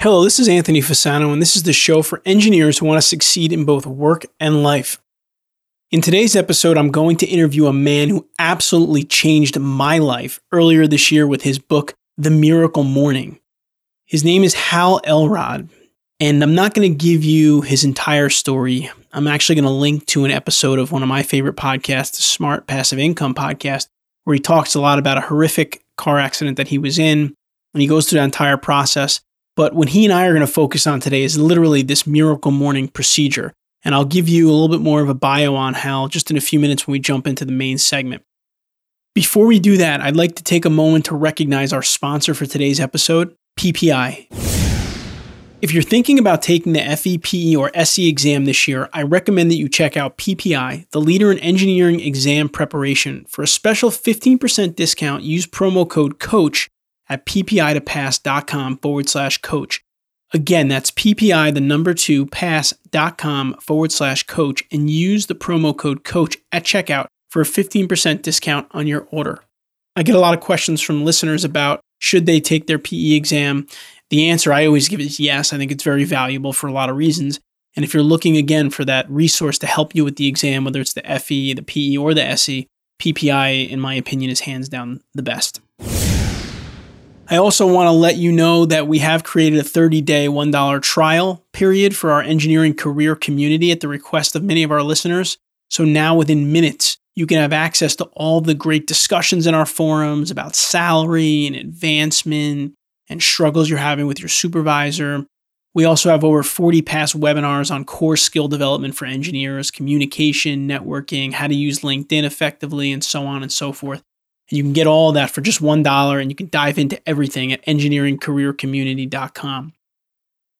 Hello, this is Anthony Fasano, and this is the show for engineers who want to succeed in both work and life. In today's episode, I'm going to interview a man who absolutely changed my life earlier this year with his book, The Miracle Morning. His name is Hal Elrod, and I'm not going to give you his entire story. I'm actually going to link to an episode of one of my favorite podcasts, the Smart Passive Income podcast, where he talks a lot about a horrific car accident that he was in, and he goes through the entire process. But what he and I are going to focus on today is literally this miracle morning procedure. And I'll give you a little bit more of a bio on Hal just in a few minutes when we jump into the main segment. Before we do that, I'd like to take a moment to recognize our sponsor for today's episode, PPI. If you're thinking about taking the FEPE or SE exam this year, I recommend that you check out PPI, the leader in engineering exam preparation. For a special 15% discount, use promo code COACH at ppi2pass.com forward slash coach. Again, that's ppi, the number two, pass.com forward slash coach, and use the promo code coach at checkout for a 15% discount on your order. I get a lot of questions from listeners about should they take their PE exam. The answer I always give is yes. I think it's very valuable for a lot of reasons. And if you're looking again for that resource to help you with the exam, whether it's the FE, the PE, or the SE, PPI, in my opinion, is hands down the best. I also want to let you know that we have created a 30 day $1 trial period for our engineering career community at the request of many of our listeners. So now within minutes, you can have access to all the great discussions in our forums about salary and advancement and struggles you're having with your supervisor. We also have over 40 past webinars on core skill development for engineers, communication, networking, how to use LinkedIn effectively, and so on and so forth. And you can get all that for just $1 and you can dive into everything at engineeringcareercommunity.com.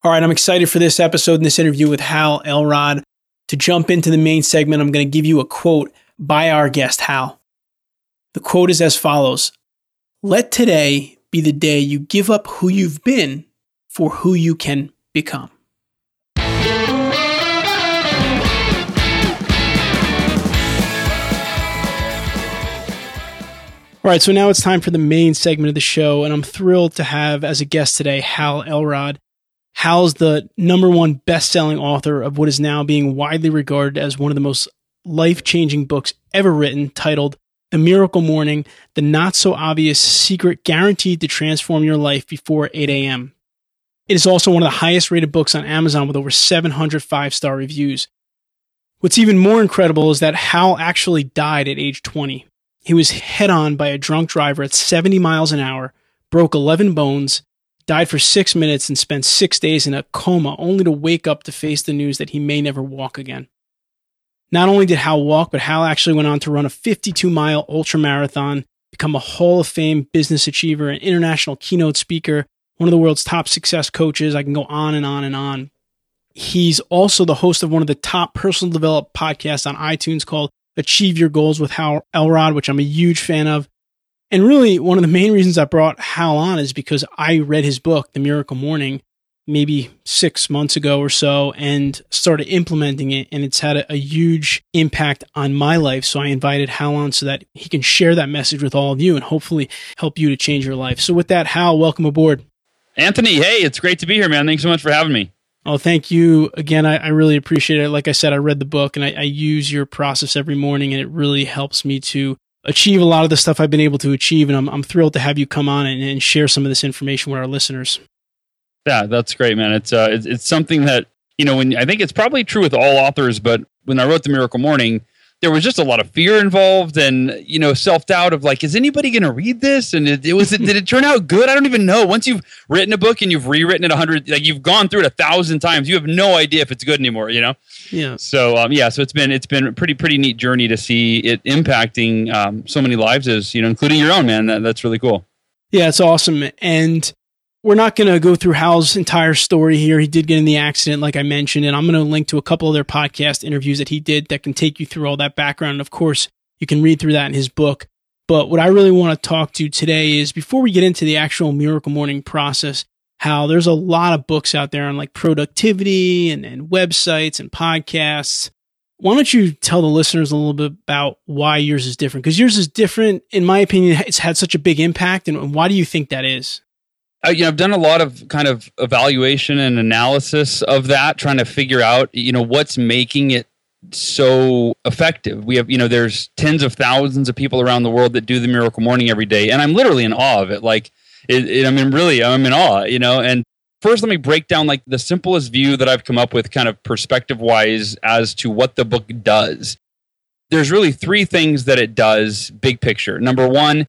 All right, I'm excited for this episode and this interview with Hal Elrod. To jump into the main segment, I'm going to give you a quote by our guest, Hal. The quote is as follows Let today be the day you give up who you've been for who you can become. All right, so now it's time for the main segment of the show, and I'm thrilled to have as a guest today Hal Elrod. Hal's the number one best selling author of what is now being widely regarded as one of the most life changing books ever written, titled The Miracle Morning The Not So Obvious Secret Guaranteed to Transform Your Life Before 8 a.m. It is also one of the highest rated books on Amazon with over 700 five star reviews. What's even more incredible is that Hal actually died at age 20. He was head on by a drunk driver at 70 miles an hour, broke 11 bones, died for six minutes, and spent six days in a coma, only to wake up to face the news that he may never walk again. Not only did Hal walk, but Hal actually went on to run a 52 mile ultra marathon, become a Hall of Fame business achiever, an international keynote speaker, one of the world's top success coaches. I can go on and on and on. He's also the host of one of the top personal development podcasts on iTunes called achieve your goals with Hal Elrod, which I'm a huge fan of. And really, one of the main reasons I brought Hal on is because I read his book, The Miracle Morning, maybe six months ago or so and started implementing it. And it's had a, a, huge impact on my life. So I invited Hal on so that he can share that message with all of you and hopefully help you to change your life. So, with that, Hal, welcome aboard. Anthony, hey, it's great to be here, man. Thanks so much for having me. Oh, thank you again. I, I, really appreciate it. Like I said, I read the book and I, I, use your process every morning, and it really helps me to achieve a lot of the stuff I've been able to achieve. And I'm, I'm thrilled to have you come on and, and share some of this information with our listeners. Yeah, that's great, man. It's uh, it's, it's something that you know when I think it's probably true with all authors, but when I wrote the Miracle Morning, there was just a lot of fear involved and you know self doubt of like is anybody going to read this? And it, it was it, did it turn out good? I don't even know. Once you've written a book and you've rewritten it a hundred like you've gone through it a thousand times you have no idea if it's good anymore you know? Yeah. So um, yeah so it's been it's been a pretty pretty neat journey to see it impacting um, so many lives as you know including your own man. That, that's really cool. Yeah it's awesome. And we're not going to go through Hal's entire story here. He did get in the accident, like I mentioned, and I'm going to link to a couple other podcast interviews that he did that can take you through all that background. Of course, you can read through that in his book. But what I really want to talk to today is before we get into the actual miracle morning process, Hal there's a lot of books out there on like productivity and, and websites and podcasts. Why don't you tell the listeners a little bit about why yours is different? Because yours is different, in my opinion, it's had such a big impact. And why do you think that is? Uh, you know, I've done a lot of kind of evaluation and analysis of that, trying to figure out, you know, what's making it so effective. We have, you know, there's tens of thousands of people around the world that do the miracle morning every day, and I'm literally in awe of it. Like, it, it, I mean, really, I'm in awe, you know. And first, let me break down like the simplest view that I've come up with, kind of perspective wise, as to what the book does. There's really three things that it does, big picture. Number one,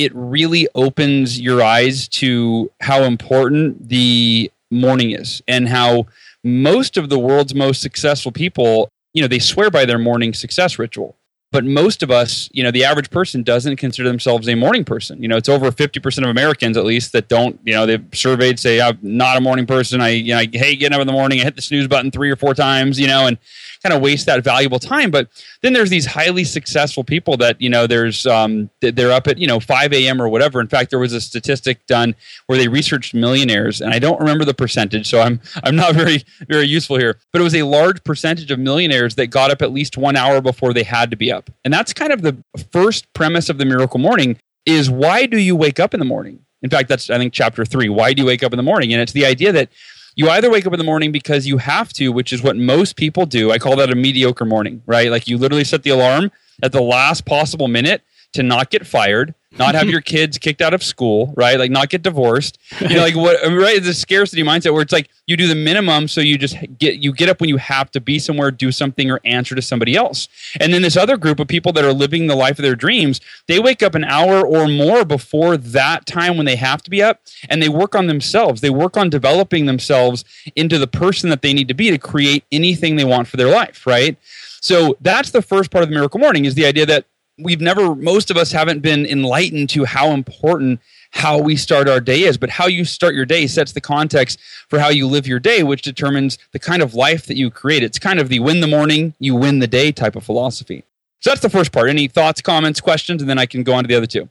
it really opens your eyes to how important the morning is and how most of the world's most successful people, you know, they swear by their morning success ritual. But most of us, you know, the average person doesn't consider themselves a morning person. You know, it's over 50% of Americans, at least, that don't, you know, they've surveyed say, I'm not a morning person. I, you know, I hate getting up in the morning. I hit the snooze button three or four times, you know, and kind of waste that valuable time. But then there's these highly successful people that, you know, there's, um, they're up at, you know, 5 a.m. or whatever. In fact, there was a statistic done where they researched millionaires, and I don't remember the percentage, so I'm, I'm not very, very useful here. But it was a large percentage of millionaires that got up at least one hour before they had to be up. And that's kind of the first premise of the miracle morning is why do you wake up in the morning? In fact, that's I think chapter three. Why do you wake up in the morning? And it's the idea that you either wake up in the morning because you have to, which is what most people do. I call that a mediocre morning, right? Like you literally set the alarm at the last possible minute to not get fired not have your kids kicked out of school, right? Like not get divorced. You know, like what right? It's a scarcity mindset where it's like you do the minimum so you just get you get up when you have to be somewhere, do something, or answer to somebody else. And then this other group of people that are living the life of their dreams, they wake up an hour or more before that time when they have to be up and they work on themselves. They work on developing themselves into the person that they need to be to create anything they want for their life, right? So that's the first part of the miracle morning is the idea that we've never most of us haven't been enlightened to how important how we start our day is but how you start your day sets the context for how you live your day which determines the kind of life that you create. It's kind of the win the morning you win the day type of philosophy. So that's the first part. Any thoughts comments questions? And then i can go on to the other two.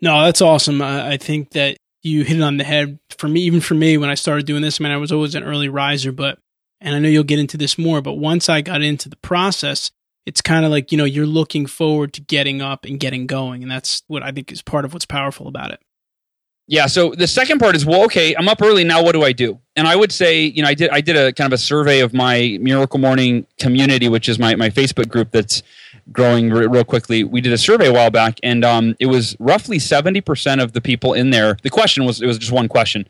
No that's awesome. I think that you hit it on the head for me even for me when i started doing this. I mean, i was always an early riser but and i know you'll get into this more but once i got into the process it's kind of like you know you're looking forward to getting up and getting going and that's what i think is part of what's powerful about it. Yeah so the second part is well okay i'm up early now what do i do? And i would say you know i did i did a kind of a survey of my miracle morning community which is my, my facebook group that's growing re- real quickly. We did a survey a while back and um, it was roughly 70% of the people in there the question was it was just one question.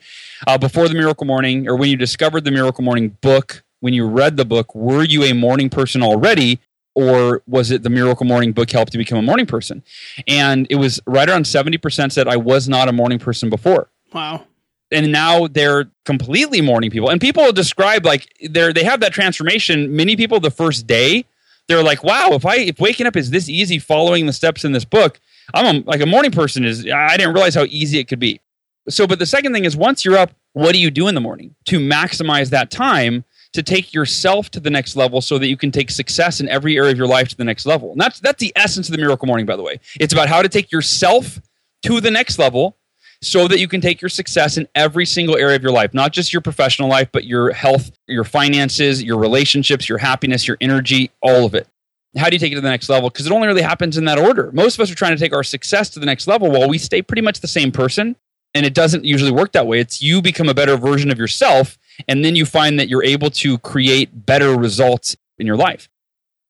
Uh, before the miracle morning or when you discovered the miracle morning book when you read the book were you a morning person already or was it the Miracle Morning book helped to become a morning person? And it was right around 70% said I was not a morning person before. Wow. And now they're completely morning people. And people describe like they're they have that transformation. Many people the first day, they're like, wow, if I if waking up is this easy following the steps in this book, I'm a, like a morning person is I didn't realize how easy it could be. So, but the second thing is once you're up, what do you do in the morning to maximize that time? To take yourself to the next level so that you can take success in every area of your life to the next level. And that's that's the essence of the miracle morning by the way. It's about how to take yourself to the next level so that you can take your success in every single area of your life, not just your professional life, but your health, your finances, your relationships, your happiness, your energy, all of it. How do you take it to the next level? Because it only really happens in that order. Most of us are trying to take our success to the next level while we stay pretty much the same person. And it doesn't usually work that way. It's you become a better version of yourself and then you find that you're able to create better results in your life.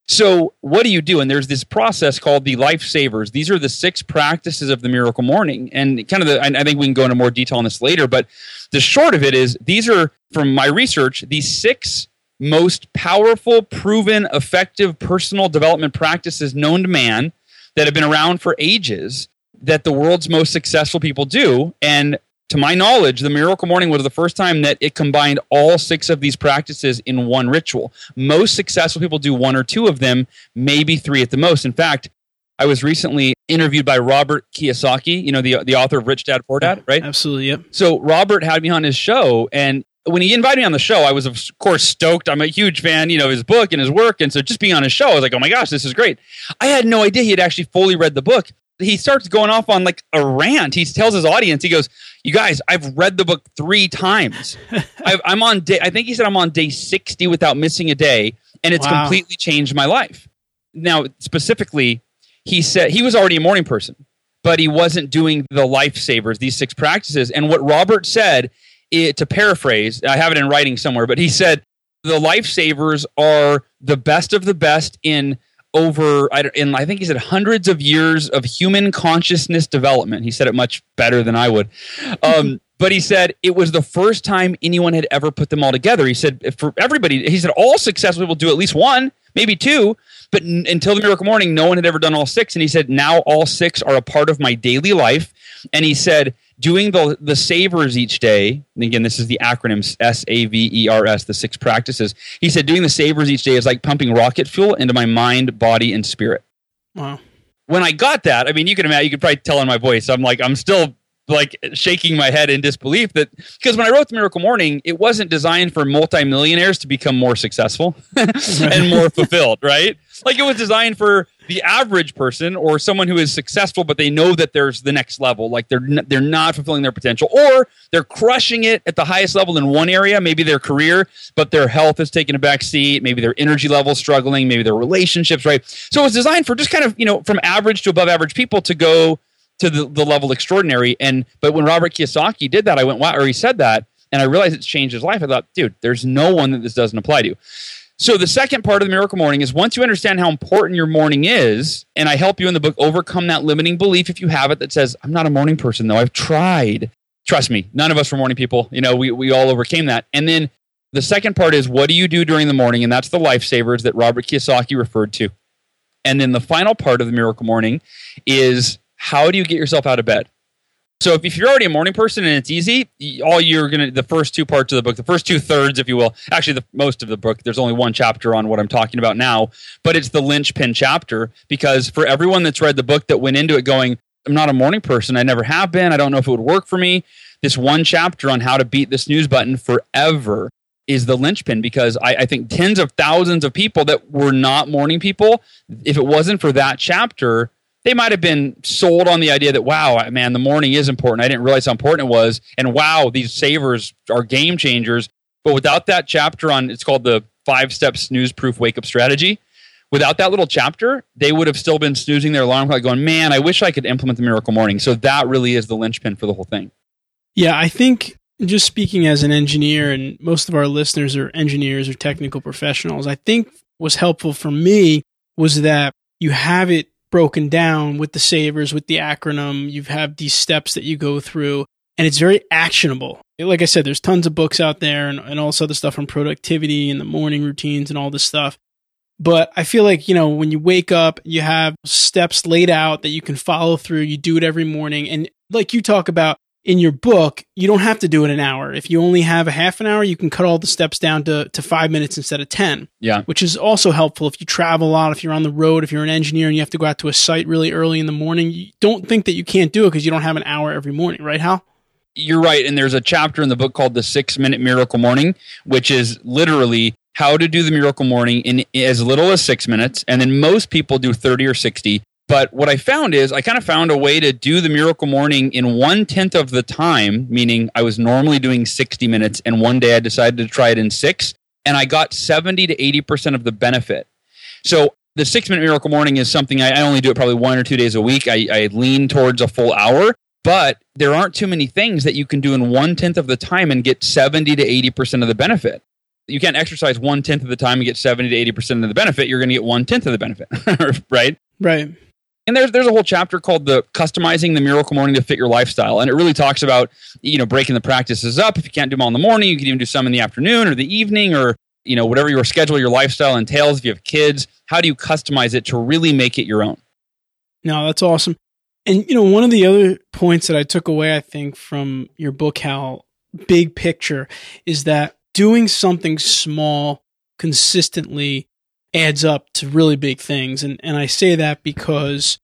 So, what do you do? And there's this process called the lifesavers. These are the six practices of the miracle morning. And kind of the, I think we can go into more detail on this later, but the short of it is these are, from my research, these six most powerful, proven, effective personal development practices known to man that have been around for ages that the world's most successful people do. And to my knowledge, the Miracle Morning was the first time that it combined all six of these practices in one ritual. Most successful people do one or two of them, maybe three at the most. In fact, I was recently interviewed by Robert Kiyosaki, you know, the the author of Rich Dad Poor Dad, right? Absolutely, yep. So Robert had me on his show, and when he invited me on the show, I was of course stoked. I'm a huge fan, you know, of his book and his work, and so just being on his show, I was like, oh my gosh, this is great. I had no idea he had actually fully read the book. He starts going off on like a rant. He tells his audience, he goes, "You guys, I've read the book three times. i am on day. I think he said I'm on day 60 without missing a day, and it's wow. completely changed my life." Now, specifically, he said he was already a morning person, but he wasn't doing the lifesavers, these six practices. And what Robert said it, to paraphrase, I have it in writing somewhere, but he said the lifesavers are the best of the best in over in I think he said hundreds of years of human consciousness development. He said it much better than I would. Um, but he said it was the first time anyone had ever put them all together. He said for everybody, he said all successful people do at least one, maybe two, but n- until the miracle morning, no one had ever done all six. And he said now all six are a part of my daily life. And he said doing the the savers each day. And again this is the acronym s-a-v-e-r-s the six practices. He said doing the savers each day is like pumping rocket fuel into my mind body and spirit. Wow. When i got that i mean you can imagine you could probably tell in my voice i'm like i'm still like shaking my head in disbelief that because when I wrote the Miracle Morning, it wasn't designed for multimillionaires to become more successful and more fulfilled, right? Like it was designed for the average person or someone who is successful, but they know that there's the next level. Like they're n- they're not fulfilling their potential, or they're crushing it at the highest level in one area, maybe their career, but their health is taking a back seat. Maybe their energy level struggling. Maybe their relationships, right? So it's designed for just kind of you know from average to above average people to go to the, the level extraordinary. And but when Robert Kiyosaki did that, I went wow, or he said that, and I realized it's changed his life. I thought, dude, there's no one that this doesn't apply to. So the second part of the miracle morning is once you understand how important your morning is, and I help you in the book overcome that limiting belief if you have it that says, I'm not a morning person though. I've tried. Trust me, none of us were morning people. You know, we, we all overcame that. And then the second part is what do you do during the morning? And that's the lifesavers that Robert Kiyosaki referred to. And then the final part of the miracle morning is how do you get yourself out of bed? So if, if you're already a morning person and it's easy, all you're gonna the first two parts of the book, the first two thirds, if you will, actually the most of the book. There's only one chapter on what I'm talking about now, but it's the linchpin chapter because for everyone that's read the book that went into it going, I'm not a morning person, I never have been, I don't know if it would work for me. This one chapter on how to beat the snooze button forever is the linchpin because I, I think tens of thousands of people that were not morning people, if it wasn't for that chapter, they might have been sold on the idea that wow man the morning is important. I didn't realize how important it was. And wow these savers are game changers. But without that chapter on it's called the five step snooze proof wake up strategy. Without that little chapter they would have still been snoozing their alarm clock going man i wish i could implement the miracle morning. So that really is the linchpin for the whole thing. Yeah i think just speaking as an engineer and most of our listeners are engineers or technical professionals i think was helpful for me was that you have it broken down with the savers, with the acronym. You have these steps that you go through, and it's very actionable. Like I said, there's tons of books out there and, and all this other stuff on productivity and the morning routines and all this stuff. But I feel like, you know, when you wake up, you have steps laid out that you can follow through. You do it every morning. And like you talk about, in your book, you don't have to do it an hour. If you only have a half an hour, you can cut all the steps down to, to five minutes instead of 10. Yeah. Which is also helpful if you travel a lot, if you're on the road, if you're an engineer and you have to go out to a site really early in the morning. You don't think that you can't do it because you don't have an hour every morning, right, Hal? You're right. And there's a chapter in the book called The Six Minute Miracle Morning, which is literally how to do the miracle morning in as little as six minutes. And then most people do 30 or 60. But what I found is I kind of found a way to do the miracle morning in one tenth of the time, meaning I was normally doing 60 minutes, and one day I decided to try it in six, and I got 70 to 80% of the benefit. So the six minute miracle morning is something I, I only do it probably one or two days a week. I, I lean towards a full hour, but there aren't too many things that you can do in one tenth of the time and get 70 to 80% of the benefit. You can't exercise one tenth of the time and get 70 to 80% of the benefit. You're going to get one tenth of the benefit, right? Right. And there's there's a whole chapter called the customizing the miracle morning to fit your lifestyle, and it really talks about you know breaking the practices up. If you can't do them all in the morning, you can even do some in the afternoon or the evening, or you know whatever your schedule, your lifestyle entails. If you have kids, how do you customize it to really make it your own? No, that's awesome. And you know one of the other points that I took away, I think, from your book, how big picture, is that doing something small consistently adds up to really big things. And, and I say that because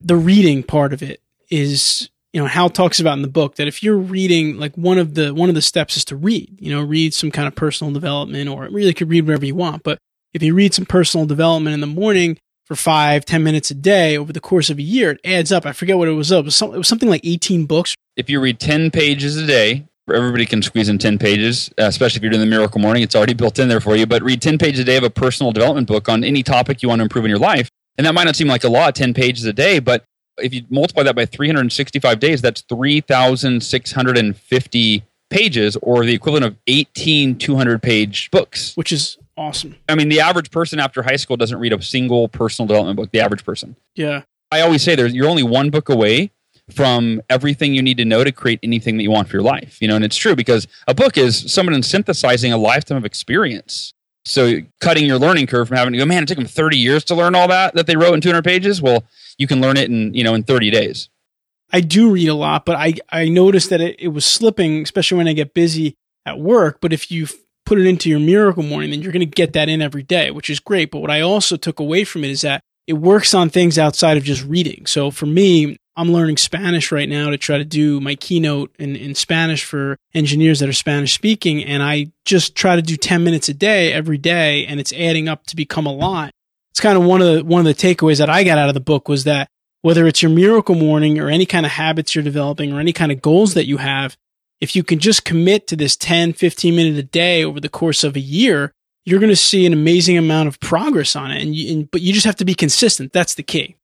the reading part of it is you know hal talks about in the book that if you're reading like one of the one of the steps is to read you know read some kind of personal development or really could read whatever you want. But if you read some personal development in the morning for five ten minutes a day over the course of a year it adds up. I forget what it was up it was, some, it was something like 18 books. If you read 10 pages a day everybody can squeeze in 10 pages uh, especially if you're doing the miracle morning it's already built in there for you but read 10 pages a day of a personal development book on any topic you want to improve in your life and that might not seem like a lot 10 pages a day but if you multiply that by 365 days, that's 3,650 pages or the equivalent of 18 200 page books. Which is awesome. I mean, the average person after high school doesn't read a single personal development book, the average person. Yeah. I always say there's, you're only one book away from everything you need to know to create anything that you want for your life. You know, and it's true because a book is someone synthesizing a lifetime of experience. So cutting your learning curve from having to go, man, it took them 30 years to learn all that that they wrote in 200 pages. Well, you can learn it in you know in 30 days. I do read a lot, but I I noticed that it, it was slipping, especially when I get busy at work. But if you put it into your miracle morning, then you're going to get that in every day, which is great. But what I also took away from it is that it works on things outside of just reading. So for me, I'm learning Spanish right now to try to do my keynote in, in Spanish for engineers that are Spanish speaking. And I just try to do 10 minutes a day every day, and it's adding up to become a lot it's kind of one of the one of the takeaways that I got out of the book was that whether it's your miracle morning or any kind of habits you're developing or any kind of goals that you have, if you can just commit to this 10, 15 minute a day over the course of a year, you're going to see an amazing amount of progress on it. And, you, and but you just have to be consistent. That's the key.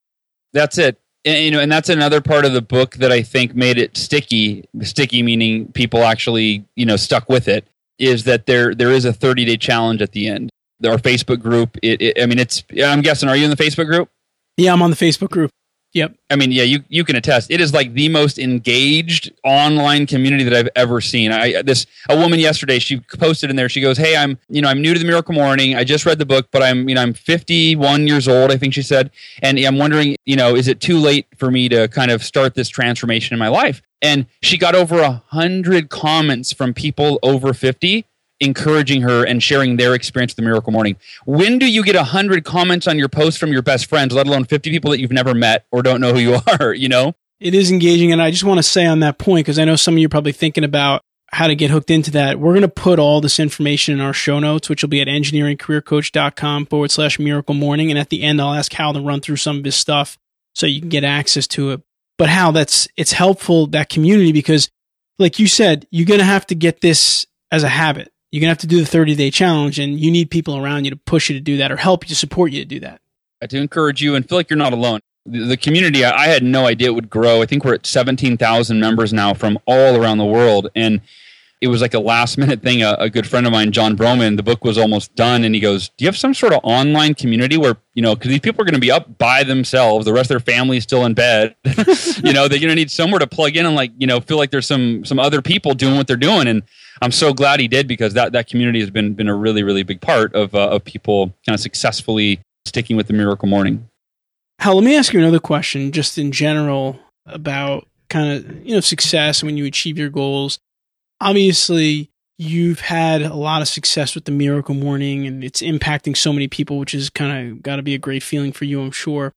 That's it. And, you know, and that's another part of the book that I think made it sticky. Sticky meaning people actually, you know, stuck with it. Is that there there is a 30 day challenge at the end our Facebook group. It, it, I mean, it's. I'm guessing. Are you in the Facebook group? Yeah, I'm on the Facebook group. Yep. I mean, yeah, you you can attest. It is like the most engaged online community that I've ever seen. I this a woman yesterday. She posted in there. She goes, "Hey, I'm you know I'm new to the Miracle Morning. I just read the book, but I'm you know I'm 51 years old. I think she said, and I'm wondering, you know, is it too late for me to kind of start this transformation in my life?" And she got over a hundred comments from people over 50 encouraging her and sharing their experience with the miracle morning. When do you get 100 comments on your post from your best friends let alone 50 people that you've never met or don't know who you are you know? It is engaging and i just want to say on that point because i know some of you are probably thinking about how to get hooked into that. We're going to put all this information in our show notes which will be at engineeringcareercoach.com forward slash miracle morning and at the end i'll ask hal to run through some of his stuff so you can get access to it. But Hal that's it's helpful that community because like you said you're going to have to get this as a habit you're going to have to do the 30 day challenge and you need people around you to push you to do that or help you support you to do that. To encourage you and feel like you're not alone. The, community, I had no idea it would grow. I think we're at 17,000 members now from all around the world. And it was like a last minute thing. A, a, good friend of mine, Jon Vroman, the book was almost done, and he goes, "Do you have some sort of online community where you know because these people are going to be up by themselves, the rest of their family is still in bed. you know, they're going to need somewhere to plug in and like you know feel like there's some some other people doing what they're doing." And I'm so glad he did because that that community has been been a really really big part of uh, of people kind of successfully sticking with the Miracle Morning. Hal, let me ask you another question, just in general about kind of you know success when you achieve your goals. Obviously, you've had a lot of success with the Miracle Morning, and it's impacting so many people, which is kind of got to be a great feeling for you, I'm sure.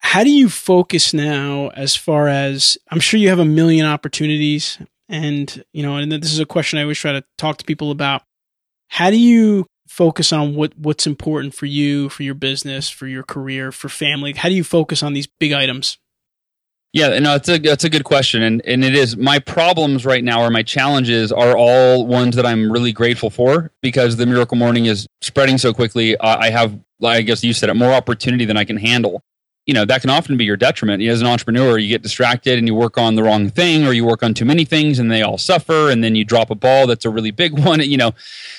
How do you focus now as far as I'm sure you have a million opportunities and, you know, and this is a question I always try to talk to people about. How do you focus on what, what's important for you, for your business, for your career, for family? How do you focus on these big items? Yeah, no, it's a that's a good question, and and it is my problems right now or my challenges are all ones that I'm really grateful for because the Miracle Morning is spreading so quickly. I have, I guess you said it, more opportunity than I can handle, you know that can often be your detriment. As an entrepreneur you get distracted and you work on the wrong thing or you work on too many things and they all suffer and then you drop a ball that's a really big one you know.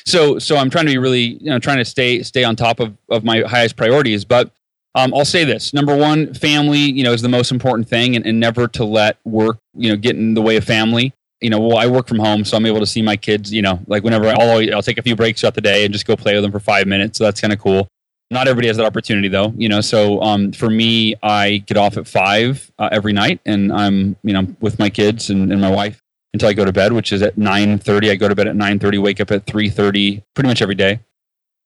So so i'm trying to be really you know trying to stay stay on top of of my highest priorities but um, i'll say this number one family you know is the most important thing and, and never to let work you know get in the way of family you know, well, I work from home, so I'm able to see my kids. You know, like whenever I'll I'll take a few breaks throughout the day and just go play with them for five minutes. So that's kind of cool. Not everybody has that opportunity, though. You know, so um, for me, I get off at five uh, every night, and I'm you know with my kids and, and my wife until I go to bed, which is at nine thirty. I go to bed at nine thirty, wake up at three thirty, pretty much every day.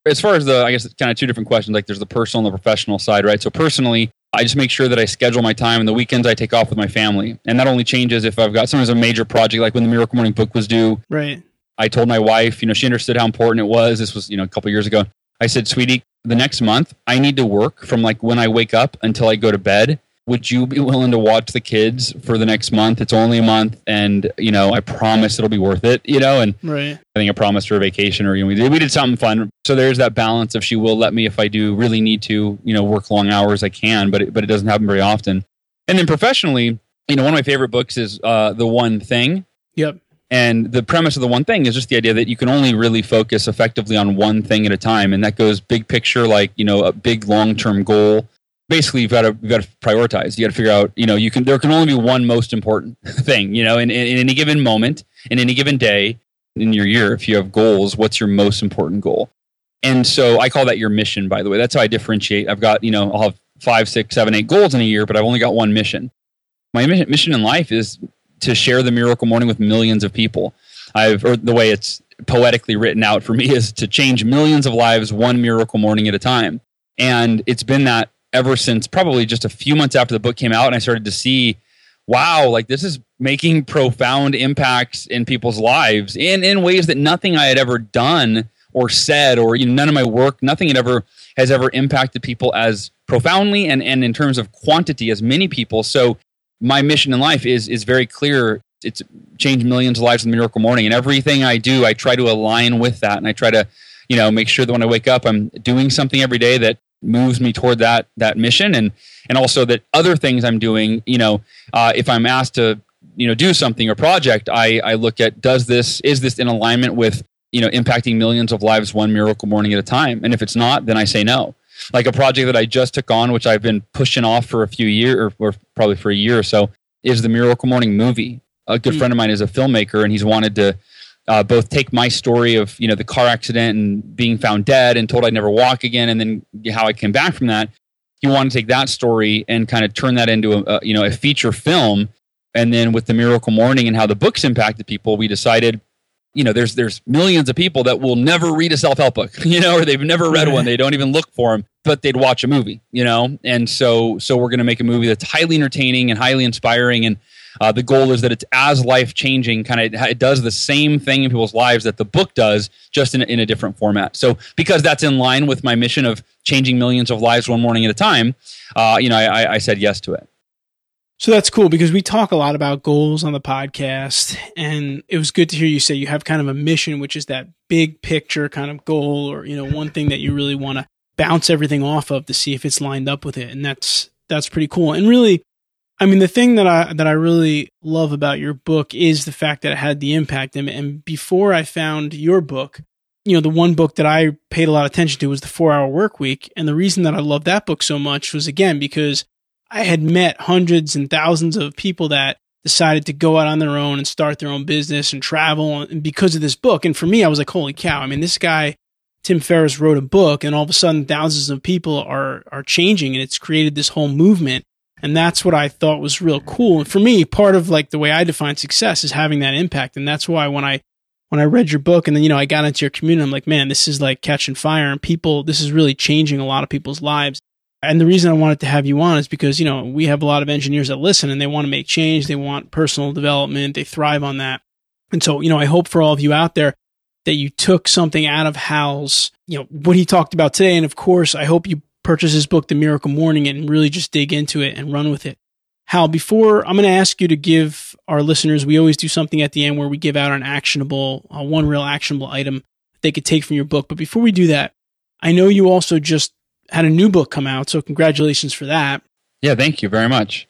As far as the, I guess, kind of two different questions. Like there's the personal and the professional side, right? So personally, I just make sure that I schedule my time and the weekends I take off with my family. And that only changes if I've got sometimes a major project like when the Miracle Morning book was due. Right. I told my wife, you know, she understood how important it was. This was, you know, a couple years ago. I said, sweetie, the next month I need to work from like when I wake up until I go to bed. Would you be willing to watch the kids for the next month? It's only a month, and you know I promise it'll be worth it. You know, and right. I think I promised her a vacation, or you know, we did we did something fun. So there's that balance of she will let me if I do really need to, you know, work long hours. I can, but it, but it doesn't happen very often. And then professionally, you know, one of my favorite books is uh, the One Thing. Yep. And the premise of the one thing is just the idea that you can only really focus effectively on one thing at a time. And that goes big picture, like, you know, a big long term goal. Basically, you've got to, you've got to prioritize. You got to figure out, you know, you can, there can only be one most important thing, you know, in, in, in any given moment, in any given day, in your year. If you have goals, what's your most important goal? And so I call that your mission, by the way. That's how I differentiate. I've got, you know, I'll have five, six, seven, eight goals in a year, but I've only got one mission. My mission in life is to share the miracle morning with millions of people. I've or the way it's poetically written out for me is to change millions of lives one miracle morning at a time. And it's been that ever since probably just a few months after the book came out and I started to see wow, like this is making profound impacts in people's lives in in ways that nothing I had ever done or said or you know, none of my work, nothing had ever has ever impacted people as profoundly and, and in terms of quantity as many people. So my mission in life is is very clear. It's change millions of lives in the miracle morning, and everything I do, I try to align with that, and I try to, you know, make sure that when I wake up, I'm doing something every day that moves me toward that that mission, and and also that other things I'm doing, you know, uh, if I'm asked to, you know, do something or project, I I look at does this is this in alignment with you know impacting millions of lives one miracle morning at a time, and if it's not, then I say no like a project that I just took on, which I've been pushing off for a few years, or, or, probably for a year or so, is the Miracle Morning movie. A good mm. friend of mine is a filmmaker, and he's wanted to uh, both take my story of you know the car accident and being found dead and told I'd never walk again, and then how I came back from that. He wanted to take that story and kind of turn that into a, a you know a feature film. And then with the Miracle Morning and how the books impacted people, we decided you know there's there's millions of people that will never read a self-help book you know or they've never read one they don't even look for them but they'd watch a movie you know and so so we're going to make a movie that's highly entertaining and highly inspiring and uh, the goal is that it's as life changing kind of it does the same thing in people's lives that the book does just in in a different format so because that's in line with my mission of changing millions of lives one morning at a time uh, you know I, I said yes to it so that's cool because we talk a lot about goals on the podcast. And it was good to hear you say you have kind of a mission, which is that big picture kind of goal or, you know, one thing that you really want to bounce everything off of to see if it's lined up with it. And that's, that's pretty cool. And really, I mean, the thing that I, that I really love about your book is the fact that it had the impact. And, and before I found your book, you know, the one book that I paid a lot of attention to was the four hour work week. And the reason that I love that book so much was again, because I had met hundreds and thousands of people that decided to go out on their own and start their own business and travel and because of this book. And for me, I was like, holy cow. I mean, this guy, Tim Ferriss wrote a book and all of a sudden thousands of people are, are changing and it's created this whole movement. And that's what I thought was real cool. And for me, part of like the way I define success is having that impact. And that's why when I, when I read your book and then, you know, I got into your community, I'm like, man, this is like catching fire and people, this is really changing a lot of people's lives. And the reason I wanted to have you on is because, you know, we have a lot of engineers that listen and they want to make change. They want personal development. They thrive on that. And so, you know, I hope for all of you out there that you took something out of Hal's, you know, what he talked about today. And of course, I hope you purchase his book, The Miracle Morning, and really just dig into it and run with it. Hal, before I'm going to ask you to give our listeners, we always do something at the end where we give out an actionable, uh, one real actionable item they could take from your book. But before we do that, I know you also just had a new book come out. So congratulations for that. Yeah, thank you very much.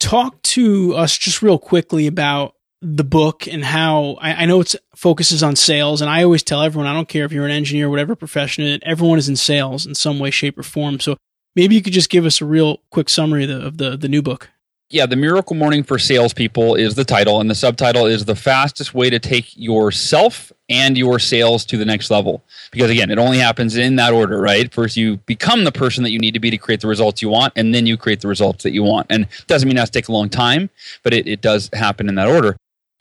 Talk to us just real quickly about the book and how I, I know it focuses on sales. And I always tell everyone, I don't care if you're an engineer, whatever profession, everyone is in sales in some way, shape, or form. So maybe you could just give us a real quick summary of the, of the, the new book. Yeah, The Miracle Morning for Salespeople is the title, and the subtitle is The Fastest Way to Take Yourself and Your Sales to the Next Level. Because again, it only happens in that order, right? First, you become the person that you need to be to create the results you want, and then you create the results that you want. And it doesn't mean it has to take a long time, but it, it does happen in that order.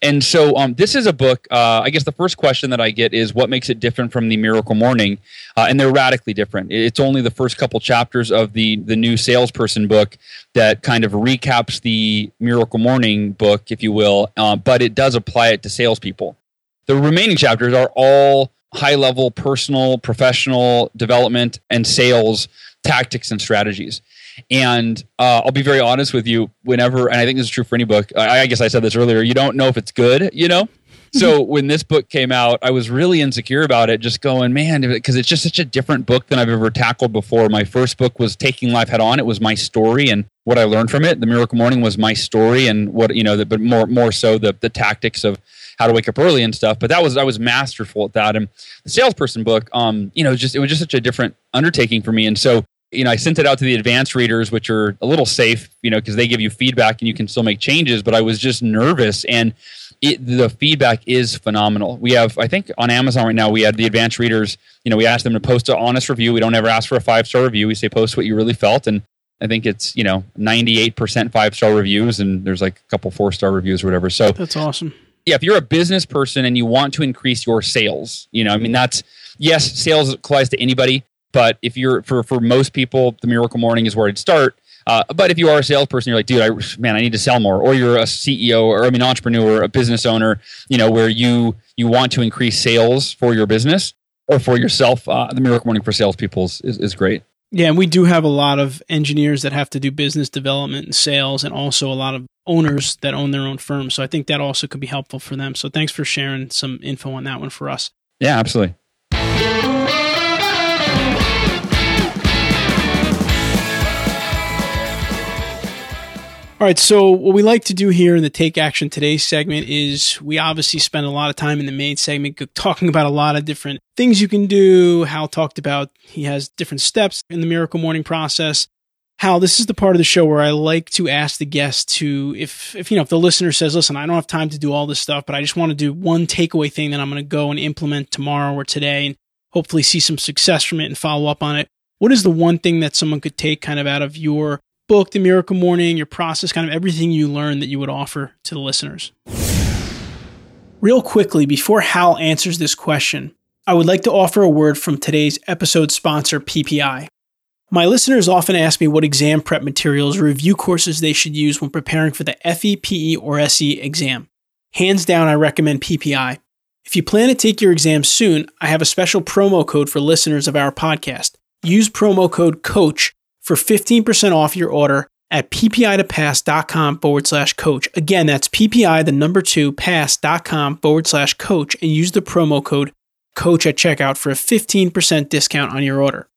And so um, this is a book. Uh, I guess the first question that I get is what makes it different from the Miracle Morning, uh, and they're radically different. It's only the first couple chapters of the the new salesperson book that kind of recaps the Miracle Morning book, if you will, uh, but it does apply it to salespeople. The remaining chapters are all high level personal, professional development and sales tactics and strategies. And uh, I'll be very honest with you. Whenever, and I think this is true for any book. I, I guess I said this earlier. You don't know if it's good, you know. So when this book came out, I was really insecure about it. Just going, man, because it's just such a different book than I've ever tackled before. My first book was Taking Life Head On. It was my story and what I learned from it. The Miracle Morning was my story and what you know, the, but more more so the the tactics of how to wake up early and stuff. But that was I was masterful at that. And the salesperson book, um, you know, just it was just such a different undertaking for me. And so you know, I sent it out to the advanced readers, which are a little safe, you know, because they give you feedback and you can still make changes. But I was just nervous, and it, the feedback is phenomenal. We have, I think, on Amazon right now, we have the advanced readers. You know, we ask them to post an honest review. We don't ever ask for a five star review. We say post what you really felt, and I think it's you know ninety eight percent five star reviews, and there's like a couple four star reviews or whatever. So that's awesome. Yeah, if you're a business person and you want to increase your sales, you know, I mean, that's yes, sales applies to anybody but if you're for for most people, the Miracle Morning is where I'd start. Uh, but if you are a salesperson, you're like, dude, I, man, I need to sell more. Or you're a CEO or I mean, entrepreneur, a business owner, you know, where you you want to increase sales for your business or for yourself. Uh, the Miracle Morning for salespeople is, is, is great. Yeah, and we do have a lot of engineers that have to do business development and sales, and also a lot of owners that own their own firms. So I think that also could be helpful for them. So thanks for sharing some info on that one for us. Yeah, absolutely. All right, so what we like to do here in the Take Action Today segment is we obviously spend a lot of time in the main segment talking about a lot of different things you can do. Hal talked about he has different steps in the Miracle Morning process. Hal, this is the part of the show where I like to ask the guest to, if, if, you know, if the listener says, listen, I don't have time to do all this stuff, but I just want to do one takeaway thing that I'm going to go and implement tomorrow or today and hopefully see some success from it and follow up on it. What is the one thing that someone could take kind of out of your book, The Miracle Morning, your process, kind of everything you learned that you would offer to the listeners? Real quickly, before Hal answers this question, I would like to offer a word from today's episode sponsor, PPI. My listeners often ask me what exam prep materials or review courses they should use when preparing for the FE, PE, or SE exam. Hands down, I recommend PPI. If you plan to take your exam soon, I have a special promo code for listeners of our podcast. Use promo code COACH for 15% off your order at ppi2pass.com forward slash coach. Again, that's ppi, the number two, pass.com forward slash coach, and use the promo code coach at checkout for a 15% discount on your order.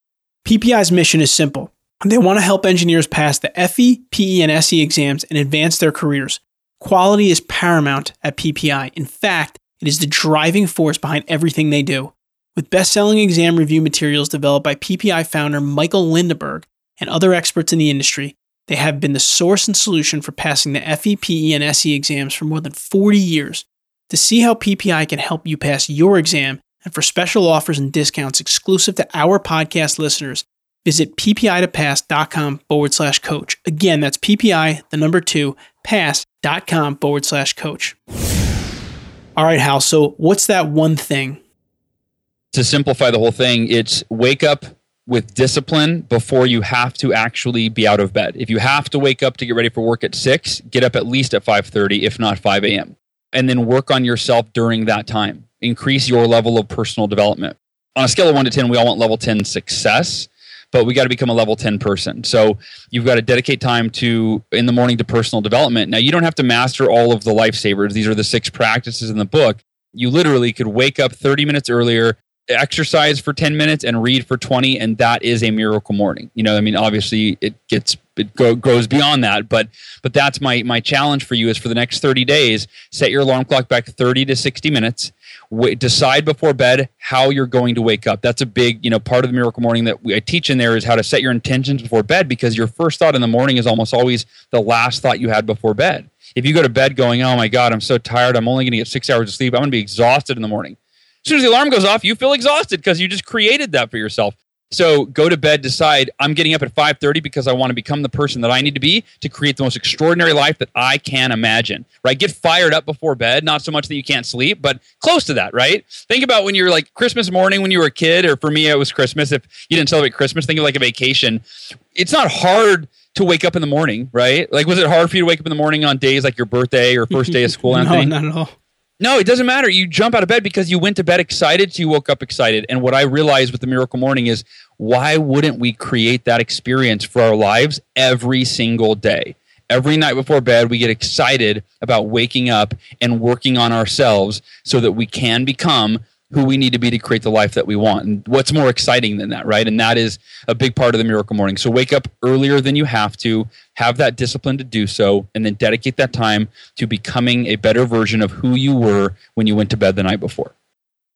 PPI's mission is simple. They want to help engineers pass the FE, PE, and SE exams and advance their careers. Quality is paramount at PPI. In fact, it is the driving force behind everything they do. With best selling exam review materials developed by PPI founder Michael Lindeburg, and other experts in the industry, they have been the source and solution for passing the FEPE and SE exams for more than 40 years. To see how PPI can help you pass your exam and for special offers and discounts exclusive to our podcast listeners, visit ppi2pass.com forward slash coach. Again, that's PPI, the number two, pass.com forward slash coach. All right, Hal. So, what's that one thing? To simplify the whole thing, it's wake up with discipline before you have to actually be out of bed. If you have to wake up to get ready for work at 6, get up at least at 5:30 if not 5 a.m. and then work on yourself during that time. Increase your level of personal development. On a scale of 1 to 10, we all want level 10 success, but we got to become a level 10 person. So you've got to dedicate time to in the morning to personal development. Now you don't have to master all of the lifesavers. These are the six practices in the book. You literally could wake up 30 minutes earlier, exercise for 10 minutes and read for 20 and that is a miracle morning. You know i mean obviously it gets it go, goes beyond that but but that's my my challenge for you is for the next 30 days set your alarm clock back 30 to 60 minutes. Decide before bed how you're going to wake up. That's a big you know part of the miracle morning that we, i teach in there is how to set your intentions before bed because your first thought in the morning is almost always the last thought you had before bed. If you go to bed going oh my god i'm so tired i'm only going to get six hours of sleep i'm going to be exhausted in the morning as soon as the alarm goes off, you feel exhausted because you just created that for yourself. So go to bed, decide I'm getting up at 5:30 because I want to become the person that I need to be to create the most extraordinary life that I can imagine. Right? Get fired up before bed, not so much that you can't sleep, but close to that, right? Think about when you're like Christmas morning when you were a kid or for me it was Christmas if you didn't celebrate Christmas, think of like a vacation. It's not hard to wake up in the morning, right? Like was it hard for you to wake up in the morning on days like your birthday or first day of school, Anthony? no, not at all. No, it doesn't matter. You jump out of bed because you went to bed excited, so you woke up excited. And what I realized with the miracle morning is why wouldn't we create that experience for our lives every single day? Every night before bed, we get excited about waking up and working on ourselves so that we can become who we need to be to create the life that we want. And what's more exciting than that, right? And that is a big part of the miracle morning. So wake up earlier than you have to, have that discipline to do so, and then dedicate that time to becoming a better version of who you were when you went to bed the night before.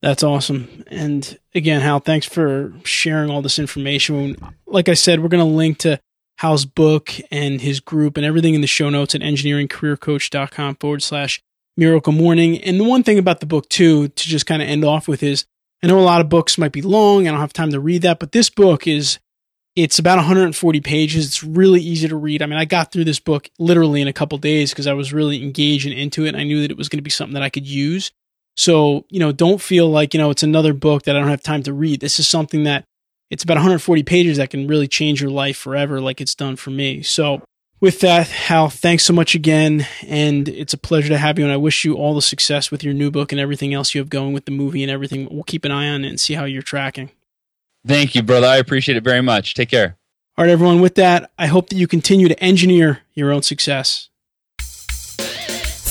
That's awesome. And again, Hal, thanks for sharing all this information. Like I said, we're going to link to Hal's book and his group and everything in the show notes at engineeringcareercoach.com forward slash Miracle Morning. And the one thing about the book, too, to just kind of end off with is I know a lot of books might be long. I don't have time to read that, but this book is it's about 140 pages. It's really easy to read. I mean, I got through this book literally in a couple days because I was really engaged and into it. And I knew that it was going to be something that I could use. So, you know, don't feel like, you know, it's another book that I don't have time to read. This is something that it's about 140 pages that can really change your life forever, like it's done for me. So, with that, Hal, thanks so much again. And it's a pleasure to have you. And I wish you all the success with your new book and everything else you have going with the movie and everything. We'll keep an eye on it and see how you're tracking. Thank you, brother. I appreciate it very much. Take care. All right, everyone. With that, I hope that you continue to engineer your own success.